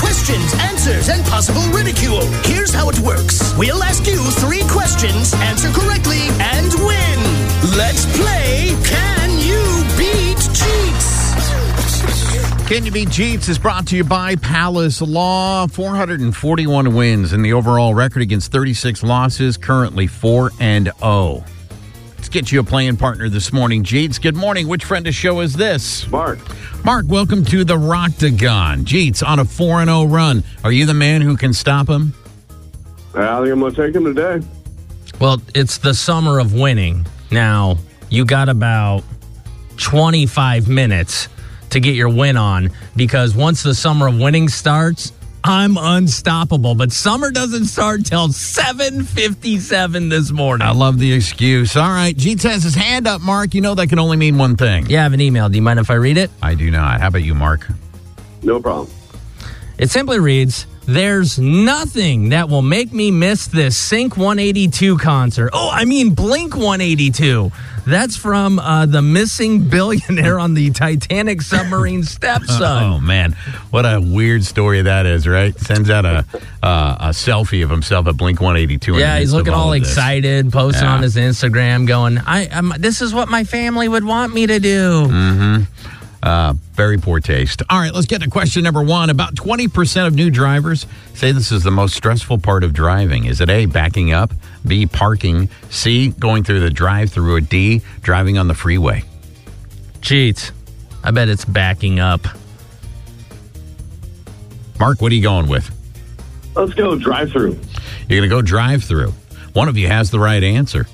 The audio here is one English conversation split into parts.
Questions, answers, and possible ridicule. Here's how it works we'll ask you three questions, answer correctly, and win. Let's play Can You Beat Jeetz? Can You Beat Jeetz is brought to you by Palace Law. 441 wins in the overall record against 36 losses, currently 4 and 0. Let's get you a playing partner this morning, Jeetz. Good morning. Which friend of show is this? Mark. Mark, welcome to the Roctagon. Jeetz on a 4 and 0 run. Are you the man who can stop him? I think I'm going to take him today. Well, it's the summer of winning. Now, you got about 25 minutes to get your win on because once the summer of winning starts, I'm unstoppable. But summer doesn't start till 7:57 this morning. I love the excuse. All right, Jeetz has his hand up, Mark. You know that can only mean one thing. Yeah, I have an email. Do you mind if I read it? I do not. How about you, Mark? No problem. It simply reads There's nothing that will make me miss this Sync 182 concert. Oh, I mean Blink 182. That's from uh, the missing billionaire on the Titanic submarine stepson. Oh man, what a weird story that is, right? Sends out a uh, a selfie of himself at Blink 182. Yeah, he's looking all, this. excited, posting Yeah. on his Instagram, going, "I, I'm, this is what my family would want me to do." Mm. Uh, very poor taste. All right, let's get to question number one. About 20% of new drivers say this is the most stressful part of driving. Is it A, backing up, B, parking, C, going through the drive through, or D, driving on the freeway? Jeetz. I bet it's backing up. Mark, what are you going with? Let's go drive through. You're going to go drive through. One of you has the right answer.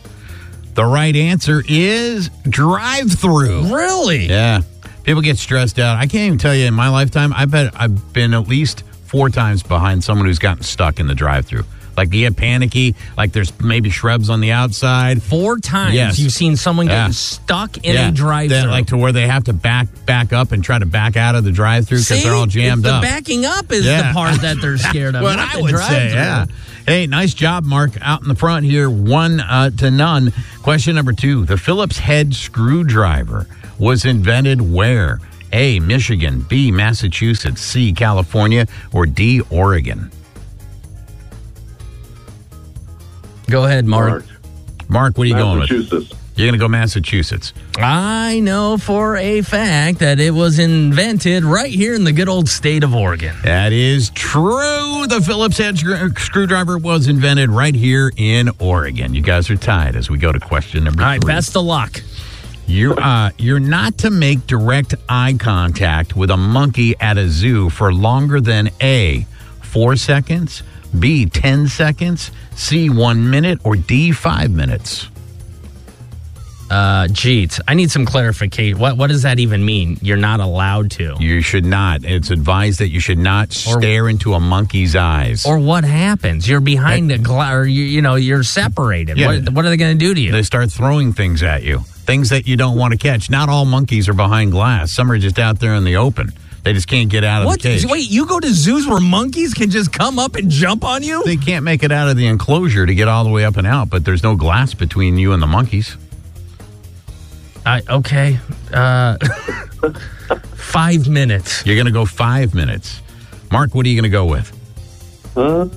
The right answer is drive through. Really? Yeah. People get stressed out. I can't even tell you in my lifetime, I bet I've been at least four times behind someone who's gotten stuck in the drive through. Like you get panicky, like there's maybe shrubs on the outside. Four times Yes. you've seen someone Yeah. get stuck in Yeah. a drive-through. That, like to where they have to back back up and try to back out of the drive through because they're all jammed the up. backing up is Yeah. the part that they're scared of. what I would say. Yeah. Hey, nice job, Mark, out in the front here, one uh, to none. Question number two: The Phillips head screwdriver was invented where? A. Michigan, B. Massachusetts, C. California, or D. Oregon. Go ahead, Mark. Mark. Mark, what are you going with? Massachusetts. You're going to go Massachusetts. I know for a fact that it was invented right here in the good old state of Oregon. That is true. The Phillips head screw- screwdriver was invented right here in Oregon. You guys are tied as we go to question number All right, three. best of luck. You're uh, you're not to make direct eye contact with a monkey at a zoo for longer than a four seconds, b ten seconds, c one minute, or d five minutes. Uh, Jeetz, I need some clarification. What what does that even mean? You're not allowed to. You should not. It's advised that you should not stare into a monkey's eyes. Or what happens? You're behind the glass, or you, you know, you're separated. Yeah. What, what are they going to do to you? they start throwing things at you, things that you don't want to catch. Not all monkeys are behind glass. Some are just out there in the open. They just can't get out of What? the cage. Wait, you go to zoos where monkeys can just come up and jump on you? They can't make it out of the enclosure to get all the way up and out, but there's no glass between you and the monkeys. I, okay. Uh, five minutes. You're going to go five minutes. Mark, what are you going to go with? Uh,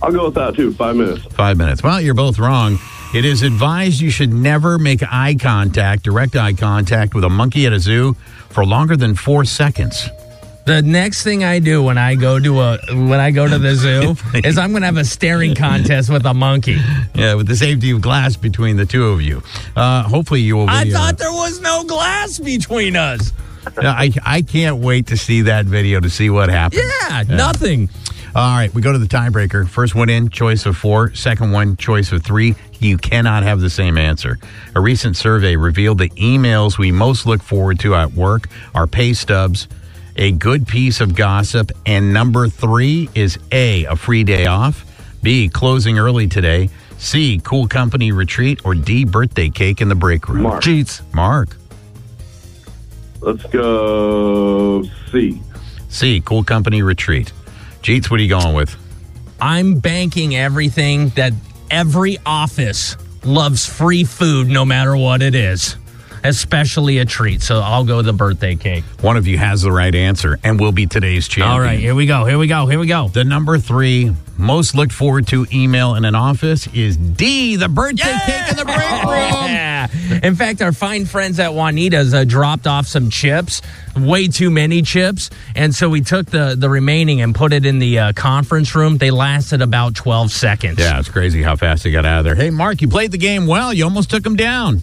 I'll go with that too. Five minutes. Five minutes. Well, you're both wrong. It is advised you should never make eye contact, direct eye contact with a monkey at a zoo for longer than four seconds. The next thing I do when I go to a when I go to the zoo is I'm going to have a staring contest with a monkey. Yeah, with the safety of glass between the two of you. Uh, hopefully, you will be. I uh, thought there was no glass between us. yeah, I, I can't wait to see that video to see what happens. Yeah, nothing. All right, we go to the tiebreaker. First one in, choice of four. Second one, choice of three. You cannot have the same answer. A recent survey revealed the emails we most look forward to at work are pay stubs a good piece of gossip. And number three is A, a free day off, B, closing early today, C, cool company retreat, or D, birthday cake in the break room. Mark. Jeetz. Mark. Let's go C. C, cool company retreat. Jeetz, what are you going with? I'm banking everything that every office loves free food no matter what it is, especially a treat. So I'll go the birthday cake. One of you has the right answer and will be today's champion. All right, here we go. Here we go. Here we go. The number three most looked forward to email in an office is D, the birthday cake in the break room. Yeah. In fact, our fine friends at Juanita's uh, dropped off some chips, way too many chips. And so we took the, the remaining and put it in the uh, conference room. They lasted about 12 seconds. Yeah, it's crazy how fast they got out of there. Hey, Mark, you played the game well. You almost took them down.